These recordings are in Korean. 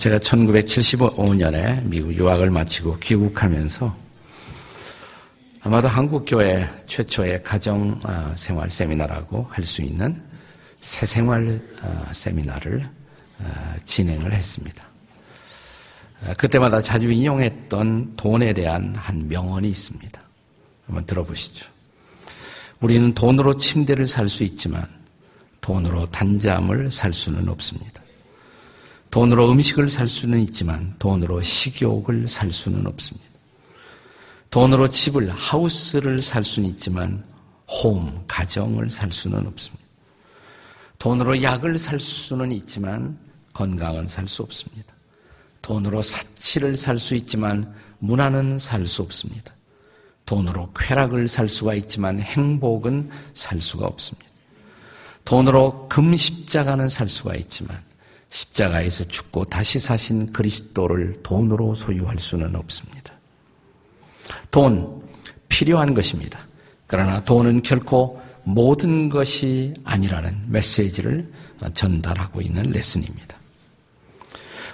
제가 1975년에 미국 유학을 마치고 귀국하면서 아마도 한국교회 최초의 가정 생활 세미나라고 할 수 있는 새 생활 세미나를 진행을 했습니다. 그때마다 자주 인용했던 돈에 대한 한 명언이 있습니다. 한번 들어보시죠. 우리는 돈으로 침대를 살 수 있지만 돈으로 단잠을 살 수는 없습니다. 돈으로 음식을 살 수는 있지만 돈으로 식욕을 살 수는 없습니다. 돈으로 집을, 하우스를 살 수는 있지만 홈, 가정을 살 수는 없습니다. 돈으로 약을 살 수는 있지만 건강은 살 수 없습니다. 돈으로 사치를 살 수 있지만 문화는 살 수 없습니다. 돈으로 쾌락을 살 수가 있지만 행복은 살 수가 없습니다. 돈으로 금 십자가는 살 수가 있지만 십자가에서 죽고 다시 사신 그리스도를 돈으로 소유할 수는 없습니다. 돈 필요한 것입니다. 그러나 돈은 결코 모든 것이 아니라는 메시지를 전달하고 있는 레슨입니다.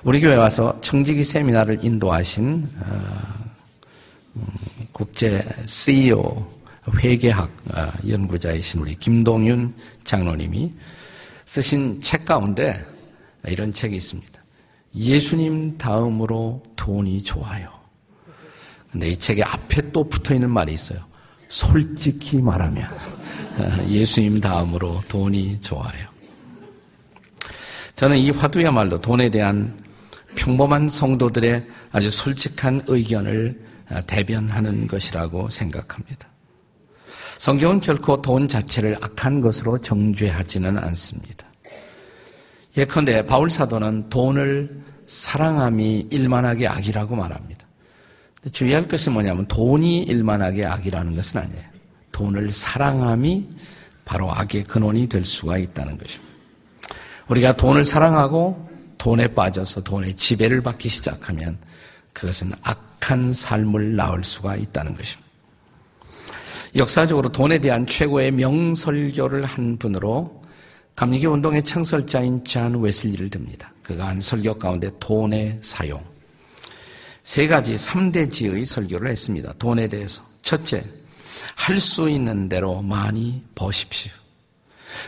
우리 교회 와서 청지기 세미나를 인도하신 어, 음, 국제 CEO 회계학 어, 연구자이신 우리 김동윤 장로님이 쓰신 책 가운데 이런 책이 있습니다. 예수님 다음으로 돈이 좋아요. 근데 이 책의 앞에 또 붙어 있는 말이 있어요. 솔직히 말하면 어, 예수님 다음으로 돈이 좋아요. 저는 이 화두야말로 돈에 대한 평범한 성도들의 아주 솔직한 의견을 아, 대변하는 것이라고 생각합니다. 성경은 결코 돈 자체를 악한 것으로 정죄하지는 않습니다. 예컨대 바울 사도는 돈을 사랑함이 일만하게 악이라고 말합니다. 주의할 것은 뭐냐면 돈이 일만하게 악이라는 것은 아니에요. 돈을 사랑함이 바로 악의 근원이 될 수가 있다는 것입니다. 우리가 돈을 사랑하고 돈에 빠져서 돈의 지배를 받기 시작하면 그것은 악한 삶을 낳을 수가 있다는 것입니다. 역사적으로 돈에 대한 최고의 명설교를 한 분으로 감리교 운동의 창설자인 잔 웨슬리를 듭니다. 그가 한 설교 가운데 돈의 사용. 세 가지 3대지의 설교를 했습니다. 돈에 대해서. 첫째, 할 수 있는 대로 많이 버십시오.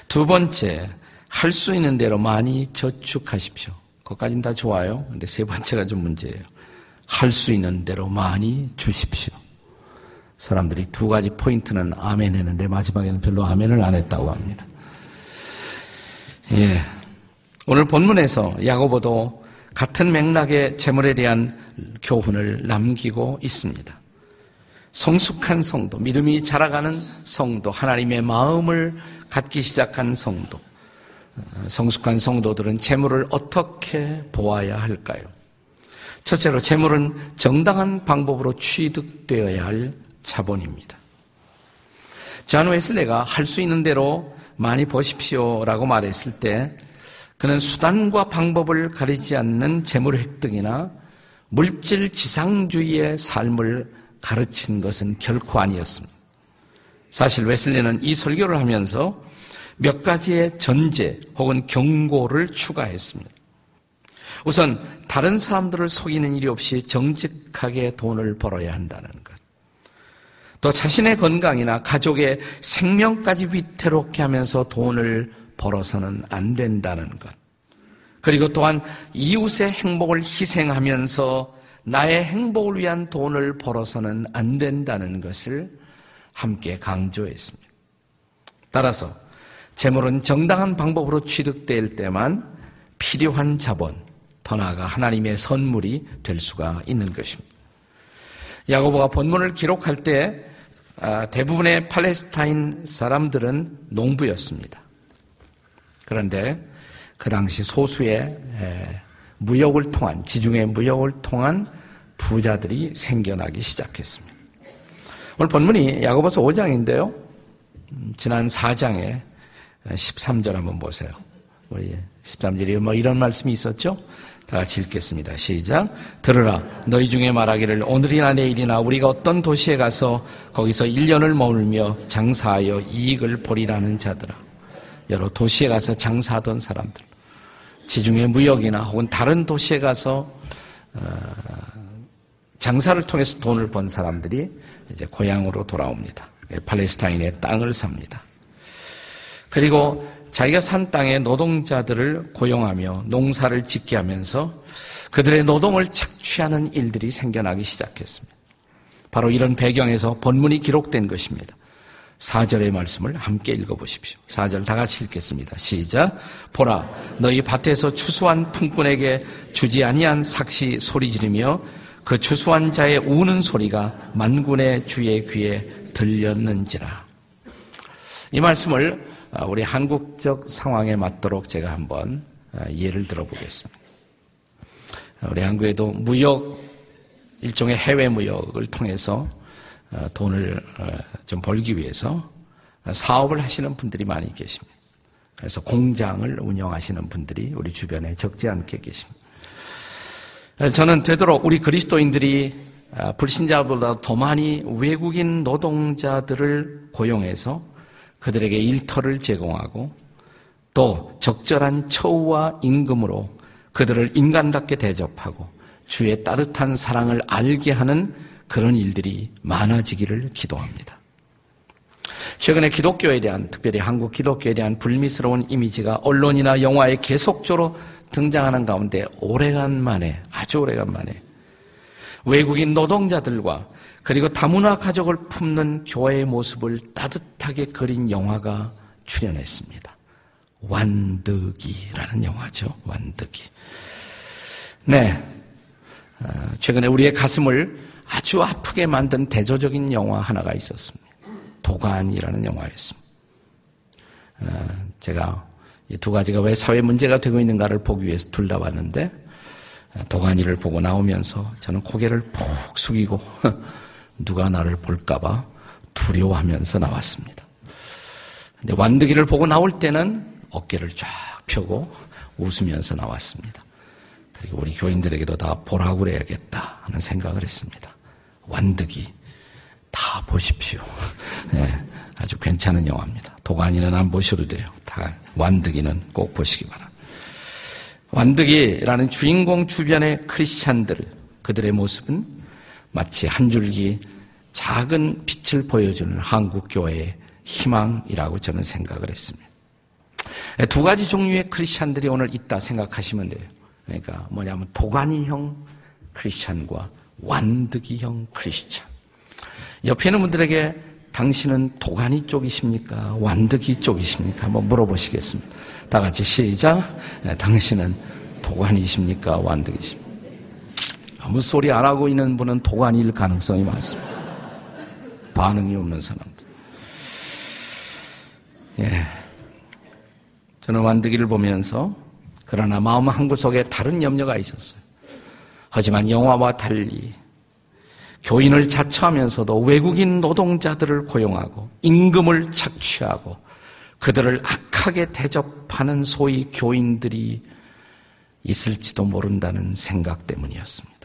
두 번째, 할 수 있는 대로 많이 저축하십시오. 그것까지는 다 좋아요. 근데 세 번째가 좀 문제예요. 할 수 있는 대로 많이 주십시오. 사람들이 두 가지 포인트는 아멘 했는데 마지막에는 별로 아멘을 안 했다고 합니다. 예. 오늘 본문에서 야고보도 같은 맥락의 재물에 대한 교훈을 남기고 있습니다. 성숙한 성도, 믿음이 자라가는 성도, 하나님의 마음을 갖기 시작한 성도, 성숙한 성도들은 재물을 어떻게 보아야 할까요? 첫째로 재물은 정당한 방법으로 취득되어야 할 자본입니다. 잔 웨슬레가 할 수 있는 대로 많이 버십시오라고 말했을 때 그는 수단과 방법을 가리지 않는 재물 획득이나 물질 지상주의의 삶을 가르친 것은 결코 아니었습니다. 사실 웨슬레는 이 설교를 하면서 몇 가지의 전제 혹은 경고를 추가했습니다. 우선 다른 사람들을 속이는 일이 없이 정직하게 돈을 벌어야 한다는 것. 또 자신의 건강이나 가족의 생명까지 위태롭게 하면서 돈을 벌어서는 안 된다는 것. 그리고 또한 이웃의 행복을 희생하면서 나의 행복을 위한 돈을 벌어서는 안 된다는 것을 함께 강조했습니다. 따라서 재물은 정당한 방법으로 취득될 때만 필요한 자본, 더 나아가 하나님의 선물이 될 수가 있는 것입니다. 야고보가 본문을 기록할 때 아, 대부분의 팔레스타인 사람들은 농부였습니다. 그런데 그 당시 소수의 무역을 통한 지중해 무역을 통한 부자들이 생겨나기 시작했습니다. 오늘 본문이 야고보서 5장인데요. 음, 지난 4장에 13절 한번 보세요. 우리 13절에 뭐 이런 말씀이 있었죠? 다 같이 읽겠습니다. 시작. 들으라. 너희 중에 말하기를 오늘이나 내일이나 우리가 어떤 도시에 가서 거기서 1년을 머물며 장사하여 이익을 보리라는 자들아. 여러 도시에 가서 장사하던 사람들. 지중해 무역이나 혹은 다른 도시에 가서 어, 장사를 통해서 돈을 번 사람들이 이제 고향으로 돌아옵니다. 팔레스타인의 땅을 삽니다. 그리고 자기가 산 땅에 노동자들을 고용하며 농사를 짓게 하면서 그들의 노동을 착취하는 일들이 생겨나기 시작했습니다. 바로 이런 배경에서 본문이 기록된 것입니다. 4절의 말씀을 함께 읽어보십시오. 4절 다 같이 읽겠습니다. 시작. 보라, 너희 밭에서 추수한 풍꾼에게 주지 아니한 삭시 소리 지르며 그 추수한 자의 우는 소리가 만군의 주의 귀에 들렸는지라. 이 말씀을 우리 한국적 상황에 맞도록 제가 한번 예를 들어보겠습니다. 우리 한국에도 무역, 일종의 해외 무역을 통해서 어, 돈을 어, 좀 벌기 위해서 사업을 하시는 분들이 많이 계십니다. 그래서 공장을 운영하시는 분들이 우리 주변에 적지 않게 계십니다. 저는 되도록 우리 그리스도인들이 아, 불신자보다 더 많이 외국인 노동자들을 고용해서 그들에게 일터를 제공하고 또 적절한 처우와 임금으로 그들을 인간답게 대접하고 주의 따뜻한 사랑을 알게 하는 그런 일들이 많아지기를 기도합니다. 최근에 기독교에 대한, 특별히 한국 기독교에 대한 불미스러운 이미지가 언론이나 영화에 계속적으로 등장하는 가운데 오래간 만에, 아주 오래간 만에 외국인 노동자들과 그리고 다문화 가족을 품는 교회의 모습을 따뜻하게 그린 영화가 출연했습니다. 완득이라는 영화죠. 완득이. 네. 어, 최근에 우리의 가슴을 아주 아프게 만든 대조적인 영화 하나가 있었습니다. 도관이라는 영화였습니다. 어, 제가 이 두 가지가 왜 사회 문제가 되고 있는가를 보기 위해서 둘다 봤는데 어, 도가니를 보고 나오면서 저는 고개를 푹 숙이고 누가 나를 볼까봐 두려워하면서 나왔습니다. 근데 완득이를 보고 나올 때는 어깨를 쫙 펴고 웃으면서 나왔습니다. 그리고 우리 교인들에게도 다 보라고 그래야겠다 하는 생각을 했습니다. 완득이 다 보십시오. 네, 아주 괜찮은 영화입니다. 도가니는 안 보셔도 돼요. 다 완득이는 꼭 보시기 바랍니다. 완득이라는 주인공 주변의 크리스찬들 그들의 모습은 마치 한 줄기 작은 빛을 보여주는 한국 교회의 희망이라고 저는 생각을 했습니다. 두 가지 종류의 크리스찬들이 오늘 있다 생각하시면 돼요. 그러니까 뭐냐면 도가니형 크리스찬과 완득이형 크리스찬. 옆에 있는 분들에게 당신은 도가니 쪽이십니까? 완득이 쪽이십니까? 한번 물어보시겠습니다. 다 같이 시작. 네, 당신은 도가니십니까? 완득이십니까? 아무 소리 안 하고 있는 분은 도가니일 가능성이 많습니다. 반응이 없는 사람들. 예. 저는 완득이를 보면서 그러나 마음 한구석에 다른 염려가 있었어요. 하지만 영화와 달리 교인을 자처하면서도 외국인 노동자들을 고용하고 임금을 착취하고 그들을 악하게 대접하는 소위 교인들이 있을지도 모른다는 생각 때문이었습니다.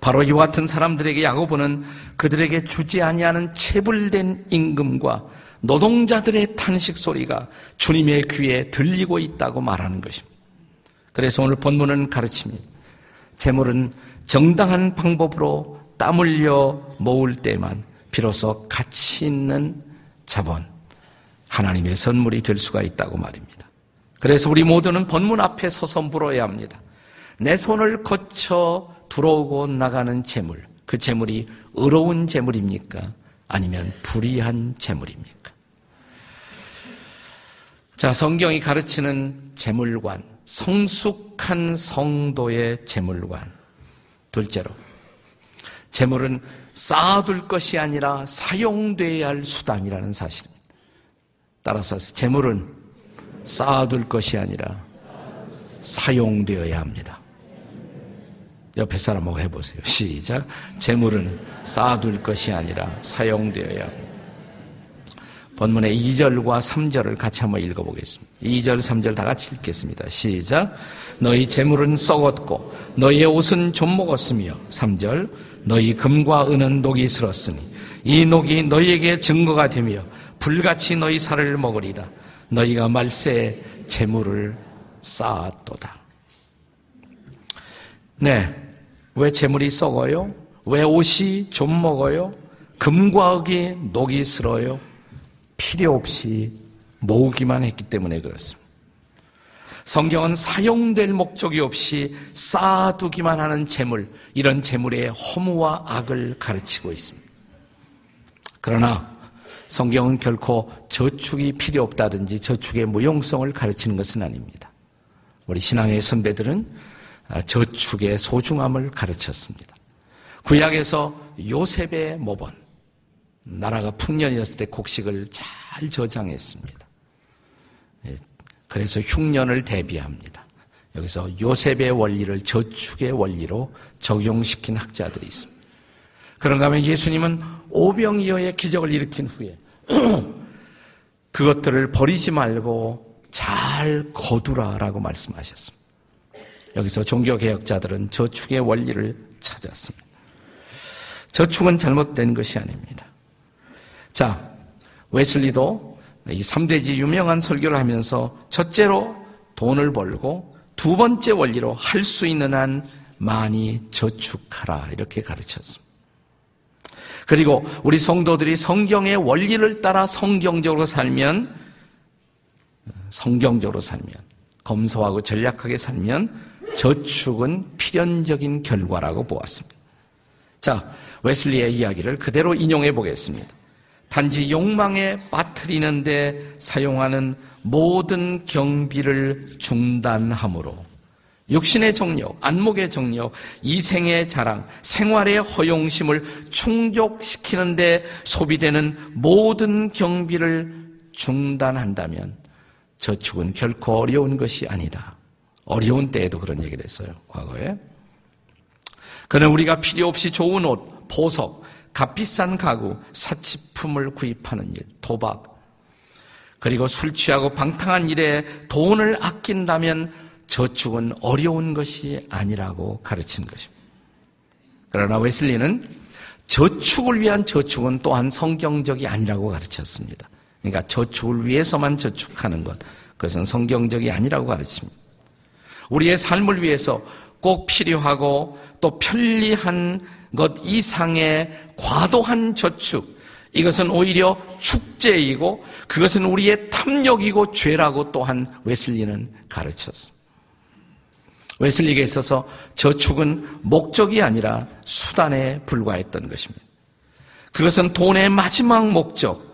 바로 이와 같은 사람들에게 야고보는 그들에게 주지 아니하는 체불된 임금과 노동자들의 탄식 소리가 주님의 귀에 들리고 있다고 말하는 것입니다. 그래서 오늘 본문은 가르칩니다. 재물은 정당한 방법으로 땀 흘려 모을 때만 비로소 가치 있는 자본, 하나님의 선물이 될 수가 있다고 말입니다. 그래서 우리 모두는 본문 앞에 서서 물어야 합니다. 내 손을 거쳐 들어오고 나가는 재물, 그 재물이 의로운 재물입니까? 아니면 불의한 재물입니까? 자, 성경이 가르치는 재물관, 성숙한 성도의 재물관. 둘째로, 재물은 쌓아둘 것이 아니라 사용돼야 할 수단이라는 사실입니다. 따라서 재물은 쌓아둘 것이 아니라 사용되어야 합니다. 옆에 사람하고 해보세요. 시작. 재물은 쌓아둘 것이 아니라 사용되어야 합니다. 본문의 2절과 3절을 같이 한번 읽어보겠습니다. 2절, 3절 다 같이 읽겠습니다. 시작. 너희 재물은 썩었고 너희의 옷은 좀 먹었으며 3절 너희 금과 은은 녹이 슬었으니 이 녹이 너희에게 증거가 되며 불같이 너희 살을 먹으리라. 너희가 말세에 재물을 쌓았도다. 네. 왜 재물이 썩어요? 왜 옷이 좀 먹어요? 금과 흙이 녹이 슬어요? 필요 없이 모으기만 했기 때문에 그렇습니다. 성경은 사용될 목적이 없이 쌓아두기만 하는 재물, 이런 재물의 허무와 악을 가르치고 있습니다. 그러나 성경은 결코 저축이 필요 없다든지 저축의 무용성을 가르치는 것은 아닙니다. 우리 신앙의 선배들은 저축의 소중함을 가르쳤습니다. 구약에서 요셉의 모본, 나라가 풍년이었을 때 곡식을 잘 저장했습니다. 예, 그래서 흉년을 대비합니다. 여기서 요셉의 원리를 저축의 원리로 적용시킨 학자들이 있습니다. 그런가 하면 예수님은 오병이어의 기적을 일으킨 후에 그것들을 버리지 말고 잘 거두라라고 말씀하셨습니다. 여기서 종교개혁자들은 저축의 원리를 찾았습니다. 저축은 잘못된 것이 아닙니다. 자, 웨슬리도 이 3대지 유명한 설교를 하면서 첫째로 돈을 벌고 두 번째 원리로 할 수 있는 한 많이 저축하라 이렇게 가르쳤습니다. 그리고 우리 성도들이 성경의 원리를 따라 성경적으로 살면 성경적으로 살면 검소하고 전략하게 살면 저축은 필연적인 결과라고 보았습니다. 자, 웨슬리의 이야기를 그대로 인용해 보겠습니다. 단지 욕망에 빠뜨리는데 사용하는 모든 경비를 중단함으로 육신의 정력, 안목의 정력, 이생의 자랑, 생활의 허용심을 충족시키는데 소비되는 모든 경비를 중단한다면 저축은 결코 어려운 것이 아니다. 어려운 때에도 그런 얘기를 했어요, 과거에. 그는 우리가 필요 없이 좋은 옷, 보석, 값비싼 가구, 사치품을 구입하는 일, 도박, 그리고 술 취하고 방탕한 일에 돈을 아낀다면 저축은 어려운 것이 아니라고 가르친 것입니다. 그러나 웨슬리는 저축을 위한 저축은 또한 성경적이 아니라고 가르쳤습니다. 그러니까 저축을 위해서만 저축하는 것, 그것은 성경적이 아니라고 가르칩니다. 우리의 삶을 위해서 꼭 필요하고 또 편리한 것 이상의 과도한 저축, 이것은 오히려 축제이고 그것은 우리의 탐욕이고 죄라고 또한 웨슬리는 가르쳤습니다. 웨슬리에게 있어서 저축은 목적이 아니라 수단에 불과했던 것입니다. 그것은 돈의 마지막 목적,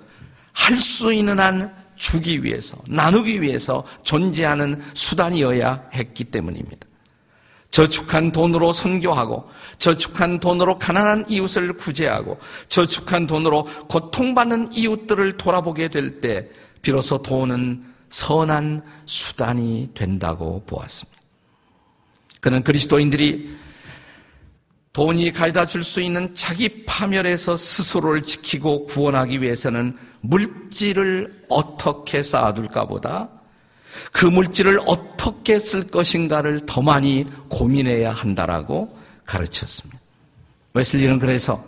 할 수 있는 한 주기 위해서, 나누기 위해서 존재하는 수단이어야 했기 때문입니다. 저축한 돈으로 선교하고, 저축한 돈으로 가난한 이웃을 구제하고, 저축한 돈으로 고통받는 이웃들을 돌아보게 될 때, 비로소 돈은 선한 수단이 된다고 보았습니다. 그는 그리스도인들이 돈이 가져다 줄 수 있는 자기 파멸에서 스스로를 지키고 구원하기 위해서는 물질을 어떻게 쌓아둘까 보다 그 물질을 어떻게 쓸 것인가를 더 많이 고민해야 한다라고 가르쳤습니다. 웨슬리는 그래서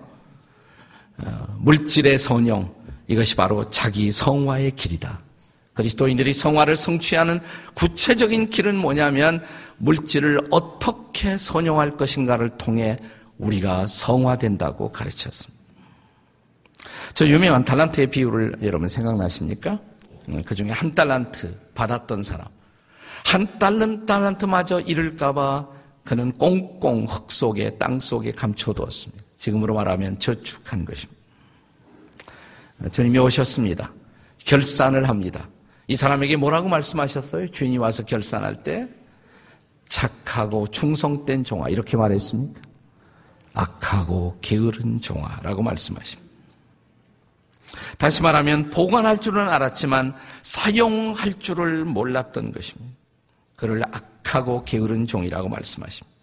어, 물질의 선용 이것이 바로 자기 성화의 길이다. 그리스도인들이 성화를 성취하는 구체적인 길은 뭐냐면 물질을 어떻게 선용할 것인가를 통해 우리가 성화된다고 가르쳤습니다. 저 유명한 달란트의 비유를 여러분 생각나십니까? 음, 그 중에 한 달란트 받았던 사람. 한 달란, 달란트마저 잃을까봐 그는 꽁꽁 흙 속에, 땅 속에 감춰두었습니다. 지금으로 말하면 저축한 것입니다. 주님이 오셨습니다. 결산을 합니다. 이 사람에게 뭐라고 말씀하셨어요? 주인이 와서 결산할 때 착하고 충성된 종아 이렇게 말했습니까? 악하고 게으른 종아라고 말씀하십니다. 다시 말하면 보관할 줄은 알았지만 사용할 줄을 몰랐던 것입니다. 그를 악하고 게으른 종이라고 말씀하십니다.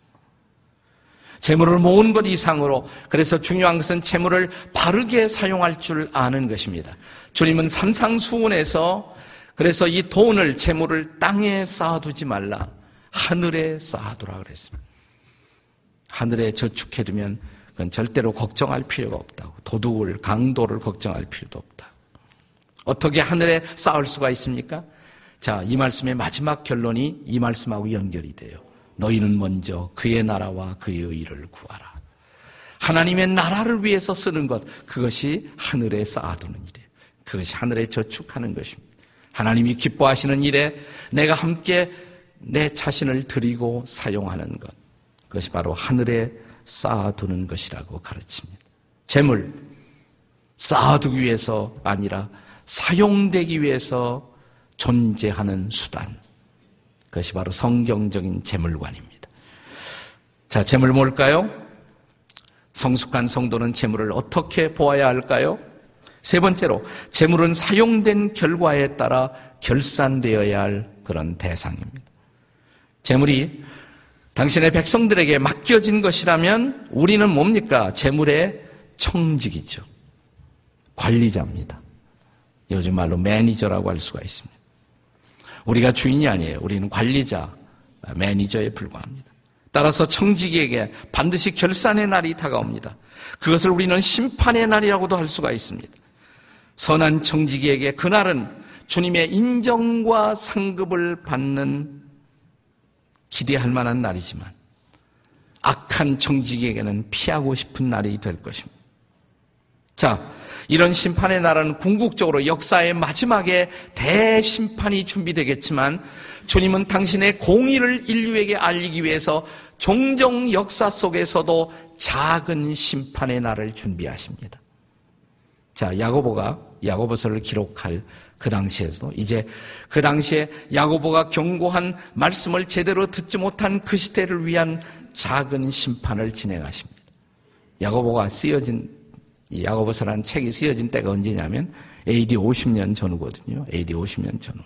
재물을 모은 것 이상으로 그래서 중요한 것은 재물을 바르게 사용할 줄 아는 것입니다. 주님은 산상수훈에서 그래서 이 돈을 재물을 땅에 쌓아두지 말라 하늘에 쌓아두라 그랬습니다. 하늘에 저축해두면 그건 절대로 걱정할 필요가 없다고. 도둑을, 강도를 걱정할 필요도 없다. 어떻게 하늘에 쌓을 수가 있습니까? 자, 이 말씀의 마지막 결론이 이 말씀하고 연결이 돼요. 너희는 먼저 그의 나라와 그의 의를 구하라. 하나님의 나라를 위해서 쓰는 것, 그것이 하늘에 쌓아두는 일이에요. 그것이 하늘에 저축하는 것입니다. 하나님이 기뻐하시는 일에 내가 함께 내 자신을 드리고 사용하는 것. 그것이 바로 하늘에 쌓아두는 것이라고 가르칩니다. 재물, 쌓아두기 위해서 아니라 사용되기 위해서 존재하는 수단. 그것이 바로 성경적인 재물관입니다. 자, 재물 뭘까요? 성숙한 성도는 재물을 어떻게 보아야 할까요? 세 번째로, 재물은 사용된 결과에 따라 결산되어야 할 그런 대상입니다. 재물이 당신의 백성들에게 맡겨진 것이라면 우리는 뭡니까? 재물의 청직이죠. 관리자입니다. 요즘 말로 매니저라고 할 수가 있습니다. 우리가 주인이 아니에요. 우리는 관리자, 매니저에 불과합니다. 따라서 청지기에게 반드시 결산의 날이 다가옵니다. 그것을 우리는 심판의 날이라고도 할 수가 있습니다. 선한 청지기에게 그날은 주님의 인정과 상급을 받는 기대할 만한 날이지만 악한 청지기에게는 피하고 싶은 날이 될 것입니다. 자, 이런 심판의 나라는 궁극적으로 역사의 마지막에 대심판이 준비되겠지만 주님은 당신의 공의를 인류에게 알리기 위해서 종종 역사 속에서도 작은 심판의 날을 준비하십니다. 자, 야고보가 야고보서를 기록할 그 당시에도 이제 그 당시에 야고보가 경고한 말씀을 제대로 듣지 못한 그 시대를 위한 작은 심판을 진행하십니다. 야고보가 쓰여진 야고보서라는 책이 쓰여진 때가 언제냐면 AD 50년 전후거든요. AD 50년 전후.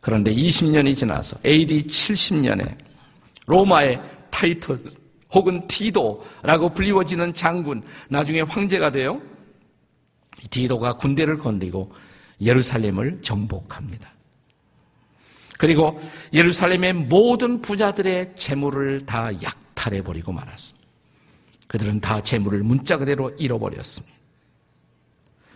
그런데 20년이 지나서 AD 70년에 로마의 타이터 혹은 티도라고 불리워지는 장군 나중에 황제가 돼요. 디도가 군대를 건드리고 예루살렘을 정복합니다. 그리고 예루살렘의 모든 부자들의 재물을 다 약탈해 버리고 말았습니다. 그들은 다 재물을 문자 그대로 잃어버렸습니다.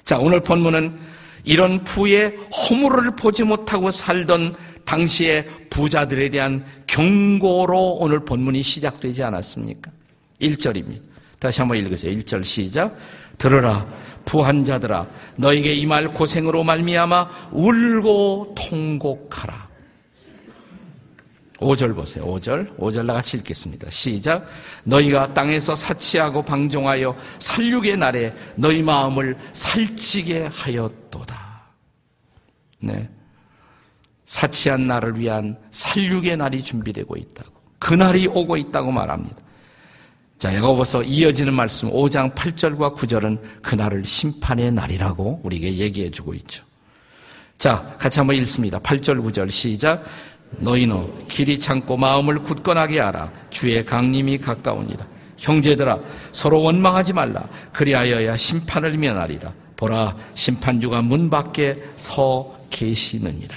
자, 오늘 본문은 이런 부의 허물을 보지 못하고 살던 당시의 부자들에 대한 경고로 오늘 본문이 시작되지 않았습니까? 1절입니다. 다시 한번 읽으세요. 1절 시작. 들으라 부한 자들아 너에게 이 말 고생으로 말미암아 울고 통곡하라. 5절 보세요. 5절. 5절 나 같이 읽겠습니다. 시작. 너희가 땅에서 사치하고 방종하여 살육의 날에 너희 마음을 살찌게 하였도다. 네. 사치한 날을 위한 살육의 날이 준비되고 있다고. 그 날이 오고 있다고 말합니다. 자, 야고보서 이어지는 말씀 5장 8절과 9절은 그날을 심판의 날이라고 우리에게 얘기해 주고 있죠. 자, 같이 한번 읽습니다. 8절 9절 시작. 너희는 길이 참고 마음을 굳건하게 하라. 주의 강림이 가까우니라. 형제들아 서로 원망하지 말라. 그리하여야 심판을 면하리라. 보라 심판주가 문 밖에 서 계시느니라.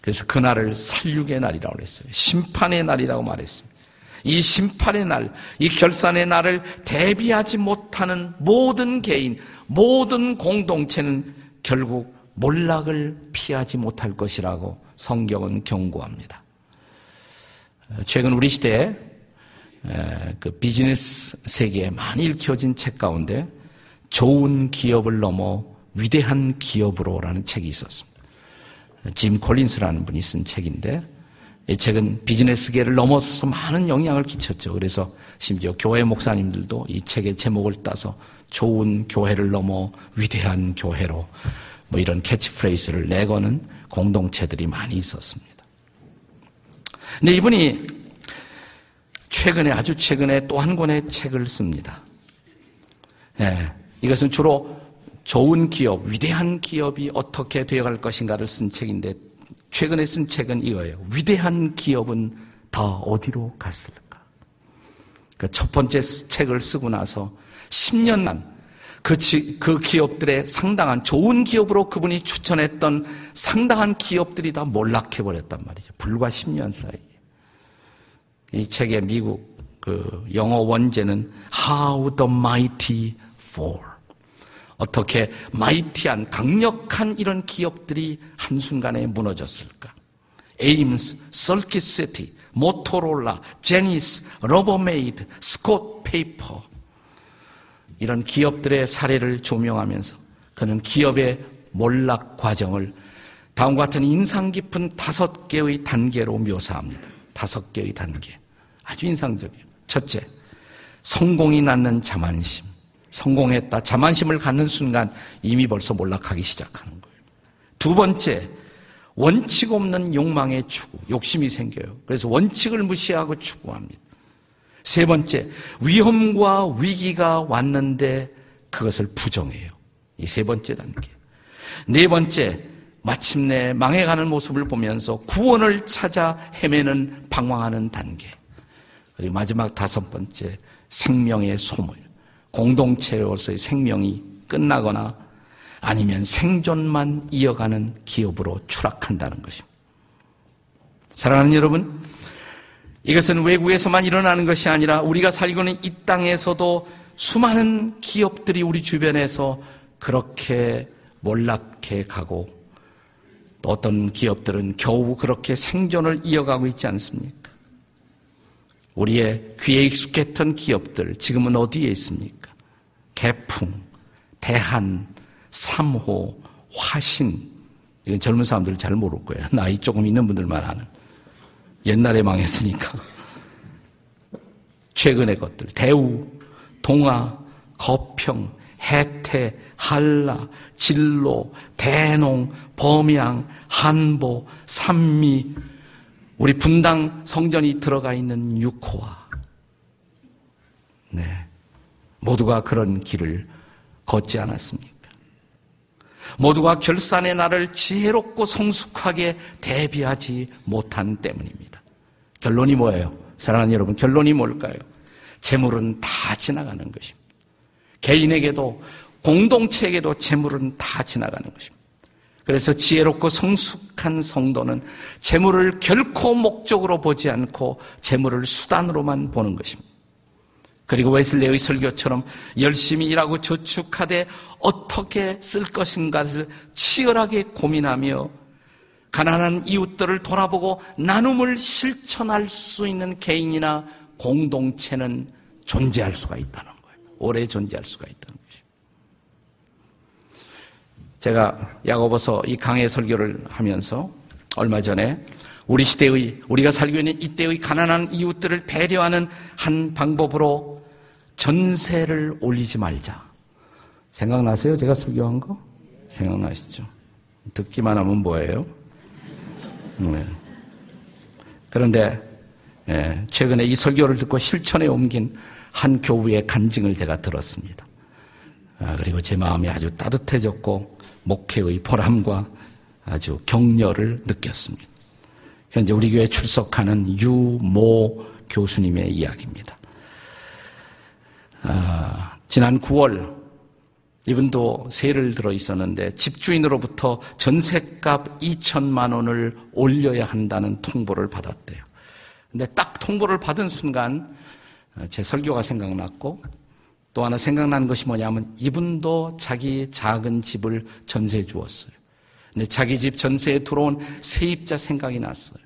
그래서 그날을 살육의 날이라고 그랬어요. 심판의 날이라고 말했습니다. 이 심판의 날, 이 결산의 날을 대비하지 못하는 모든 개인, 모든 공동체는 결국 몰락을 피하지 못할 것이라고 성경은 경고합니다. 최근 우리 시대에 그 비즈니스 세계에 많이 읽혀진 책 가운데 좋은 기업을 넘어 위대한 기업으로라는 책이 있었습니다. 짐 콜린스라는 분이 쓴 책인데 이 책은 비즈니스계를 넘어서서 많은 영향을 끼쳤죠. 그래서 심지어 교회 목사님들도 이 책의 제목을 따서 좋은 교회를 넘어 위대한 교회로 뭐 이런 캐치프레이스를 내거는 공동체들이 많이 있었습니다. 근데 이분이 최근에 아주 최근에 또 한 권의 책을 씁니다. 예, 이것은 주로 좋은 기업, 위대한 기업이 어떻게 되어갈 것인가를 쓴 책인데 최근에 쓴 책은 이거예요. 위대한 기업은 다 어디로 갔을까? 그첫 번째 책을 쓰고 나서 10년 간 그, 그 기업들의 상당한 좋은 기업으로 그분이 추천했던 상당한 기업들이 다 몰락해버렸단 말이죠. 불과 10년 사이에. 이 책의 미국 그 영어 원제는 How the Mighty Fall. 어떻게 mighty한 강력한 이런 기업들이 한순간에 무너졌을까? 에임스, 서킷시티, 모토롤라, 제니스, 러버메이드, 스콧 페이퍼 이런 기업들의 사례를 조명하면서 그는 기업의 몰락 과정을 다음과 같은 인상 깊은 다섯 개의 단계로 묘사합니다. 다섯 개의 단계. 아주 인상적이에요. 첫째, 성공이 낳는 자만심. 성공했다. 자만심을 갖는 순간 이미 벌써 몰락하기 시작하는 거예요. 두 번째, 원칙 없는 욕망의 추구, 욕심이 생겨요. 그래서 원칙을 무시하고 추구합니다. 세 번째, 위험과 위기가 왔는데 그것을 부정해요. 이 세 번째 단계. 네 번째, 마침내 망해가는 모습을 보면서 구원을 찾아 헤매는 방황하는 단계. 그리고 마지막 다섯 번째, 생명의 소물. 공동체로서의 생명이 끝나거나 아니면 생존만 이어가는 기업으로 추락한다는 것입니다. 사랑하는 여러분, 이것은 외국에서만 일어나는 것이 아니라 우리가 살고 있는 이 땅에서도 수많은 기업들이 우리 주변에서 그렇게 몰락해 가고 또 어떤 기업들은 겨우 그렇게 생존을 이어가고 있지 않습니까? 우리의 귀에 익숙했던 기업들 지금은 어디에 있습니까? 개풍, 대한, 삼호, 화신 이건 젊은 사람들 잘 모를 거예요. 나이 조금 있는 분들만 아는. 옛날에 망했으니까. 최근의 것들 대우, 동아, 거평, 해태, 한라, 진로, 대농, 범양, 한보, 산미, 우리 분당 성전이 들어가 있는 육호와 네. 모두가 그런 길을 걷지 않았습니까? 모두가 결산의 날을 지혜롭고 성숙하게 대비하지 못한 때문입니다. 결론이 뭐예요? 사랑하는 여러분, 결론이 뭘까요? 재물은 다 지나가는 것입니다. 개인에게도 공동체에게도 재물은 다 지나가는 것입니다. 그래서 지혜롭고 성숙한 성도는 재물을 결코 목적으로 보지 않고 재물을 수단으로만 보는 것입니다. 그리고 웨슬레의 설교처럼 열심히 일하고 저축하되 어떻게 쓸 것인가를 치열하게 고민하며 가난한 이웃들을 돌아보고 나눔을 실천할 수 있는 개인이나 공동체는 존재할 수가 있다는 거예요. 오래 존재할 수가 있다는 것입니다. 제가 야고보서 이 강의 설교를 하면서 얼마 전에 우리 시대의 우리가 살고 있는 이때의 가난한 이웃들을 배려하는 한 방법으로 전세를 올리지 말자. 생각나세요? 제가 설교한 거? 생각나시죠? 듣기만 하면 뭐예요? 네. 그런데 예, 최근에 이 설교를 듣고 실천에 옮긴 한 교부의 간증을 제가 들었습니다. 아, 그리고 제 마음이 아주 따뜻해졌고 목회의 보람과 아주 격려를 느꼈습니다. 현재 우리 교회 출석하는 유모 교수님의 이야기입니다. 아, 지난 9월 이분도 세를 들어 있었는데 집주인으로부터 전셋값 2천만 원을 올려야 한다는 통보를 받았대요. 근데 딱 통보를 받은 순간 제 설교가 생각났고 또 하나 생각나는 것이 뭐냐면 이분도 자기 작은 집을 전세해 주었어요. 자기 집 전세에 들어온 세입자 생각이 났어요.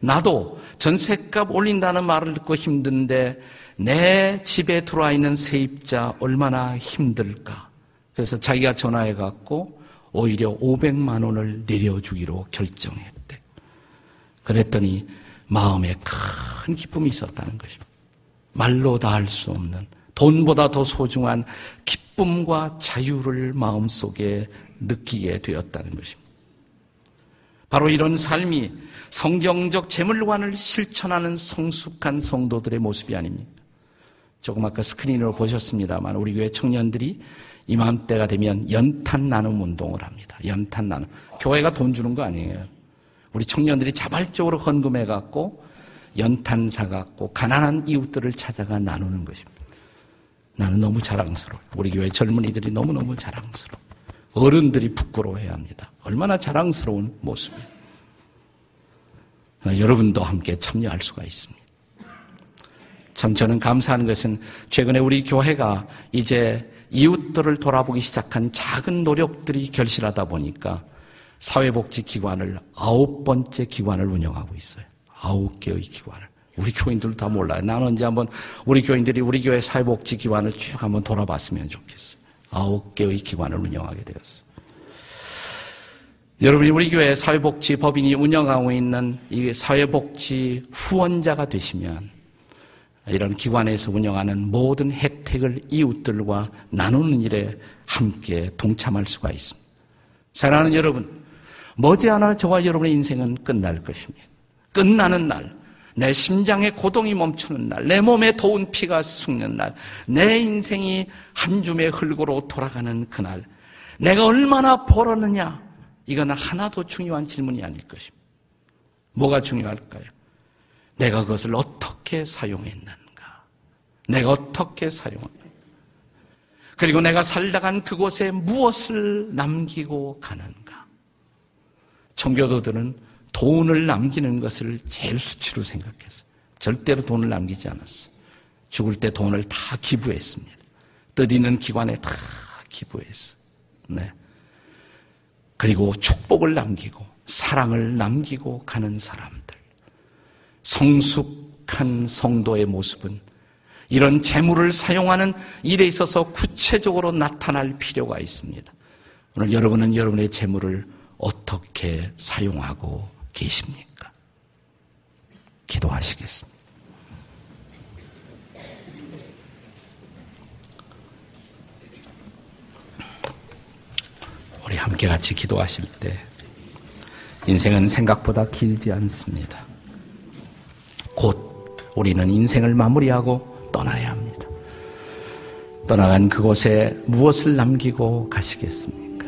나도 전세값 올린다는 말을 듣고 힘든데 내 집에 들어와 있는 세입자 얼마나 힘들까. 그래서 자기가 전화해 갖고 오히려 500만 원을 내려주기로 결정했대. 그랬더니 마음에 큰 기쁨이 있었다는 것입니다. 말로 다 할 수 없는 돈보다 더 소중한 기쁨과 자유를 마음속에 느끼게 되었다는 것입니다. 바로 이런 삶이 성경적 재물관을 실천하는 성숙한 성도들의 모습이 아닙니까? 조금 아까 스크린으로 보셨습니다만 우리 교회 청년들이 이맘때가 되면 연탄 나눔 운동을 합니다. 연탄 나눔. 교회가 돈 주는 거 아니에요. 우리 청년들이 자발적으로 헌금해 갖고 연탄 사 갖고 가난한 이웃들을 찾아가 나누는 것입니다. 나는 너무 자랑스러워. 우리 교회 젊은이들이 너무너무 자랑스러워. 어른들이 부끄러워해야 합니다. 얼마나 자랑스러운 모습이에요. 여러분도 함께 참여할 수가 있습니다. 참 저는 감사하는 것은 최근에 우리 교회가 이제 이웃들을 돌아보기 시작한 작은 노력들이 결실하다 보니까 사회복지기관을 아홉 번째 기관을 운영하고 있어요. 아홉 개의 기관을. 우리 교인들 다 몰라요. 나는 언제 한번 우리 교인들이 우리 교회 사회복지기관을 쭉 한번 돌아봤으면 좋겠어요. 아홉 개의 기관을 운영하게 되었어요. 여러분이 우리 교회 사회복지 법인이 운영하고 있는 이 사회복지 후원자가 되시면 이런 기관에서 운영하는 모든 혜택을 이웃들과 나누는 일에 함께 동참할 수가 있습니다. 사랑하는 여러분, 머지않아 저와 여러분의 인생은 끝날 것입니다. 끝나는 날, 내 심장의 고동이 멈추는 날, 내 몸에 더운 피가 숙는 날, 내 인생이 한 줌의 흙으로 돌아가는 그날, 내가 얼마나 벌었느냐, 이거는 하나도 중요한 질문이 아닐 것입니다. 뭐가 중요할까요? 내가 그것을 어떻게 사용했는가? 내가 어떻게 사용했는가? 그리고 내가 살다간 그곳에 무엇을 남기고 가는가? 청교도들은 돈을 남기는 것을 제일 수치로 생각했어요. 절대로 돈을 남기지 않았어요. 죽을 때 돈을 다 기부했습니다. 뜻 있는 기관에 다 기부했어요. 네. 그리고 축복을 남기고 사랑을 남기고 가는 사람들. 성숙한 성도의 모습은 이런 재물을 사용하는 일에 있어서 구체적으로 나타날 필요가 있습니다. 오늘 여러분은 여러분의 재물을 어떻게 사용하고 계십니까? 기도하시겠습니다. 우리 함께 같이 기도하실 때 인생은 생각보다 길지 않습니다. 곧 우리는 인생을 마무리하고 떠나야 합니다. 떠나간 그곳에 무엇을 남기고 가시겠습니까?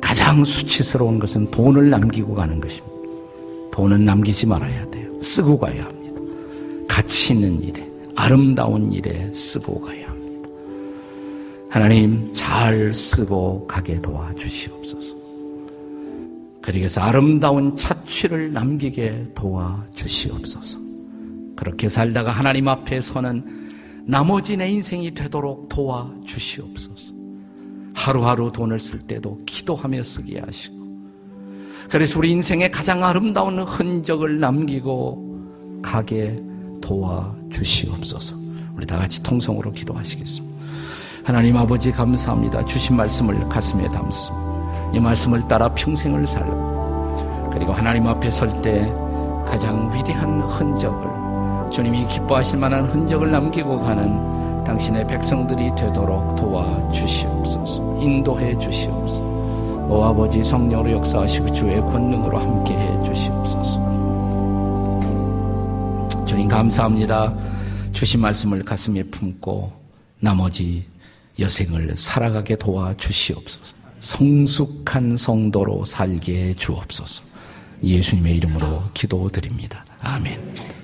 가장 수치스러운 것은 돈을 남기고 가는 것입니다. 돈은 남기지 말아야 돼요. 쓰고 가야 합니다. 가치 있는 일에, 아름다운 일에 쓰고 가야 합니다. 하나님 잘 쓰고 가게 도와주시옵소서. 그러게서 아름다운 차취를 남기게 도와주시옵소서. 그렇게 살다가 하나님 앞에 서는 나머지 내 인생이 되도록 도와주시옵소서. 하루하루 돈을 쓸 때도 기도하며 쓰게 하시고, 그래서 우리 인생의 가장 아름다운 흔적을 남기고 가게 도와주시옵소서. 우리 다 같이 통성으로 기도하시겠습니다. 하나님 아버지 감사합니다. 주신 말씀을 가슴에 담습니다. 이 말씀을 따라 평생을 살고 그리고 하나님 앞에 설 때 가장 위대한 흔적을 주님이 기뻐하실 만한 흔적을 남기고 가는 당신의 백성들이 되도록 도와주시옵소서. 인도해 주시옵소서. 오 아버지 성령으로 역사하시고 주의 권능으로 함께 해 주시옵소서. 주님 감사합니다. 주신 말씀을 가슴에 품고 나머지 여생을 살아가게 도와 주시옵소서. 성숙한 성도로 살게 주옵소서. 예수님의 이름으로 기도드립니다. 아멘.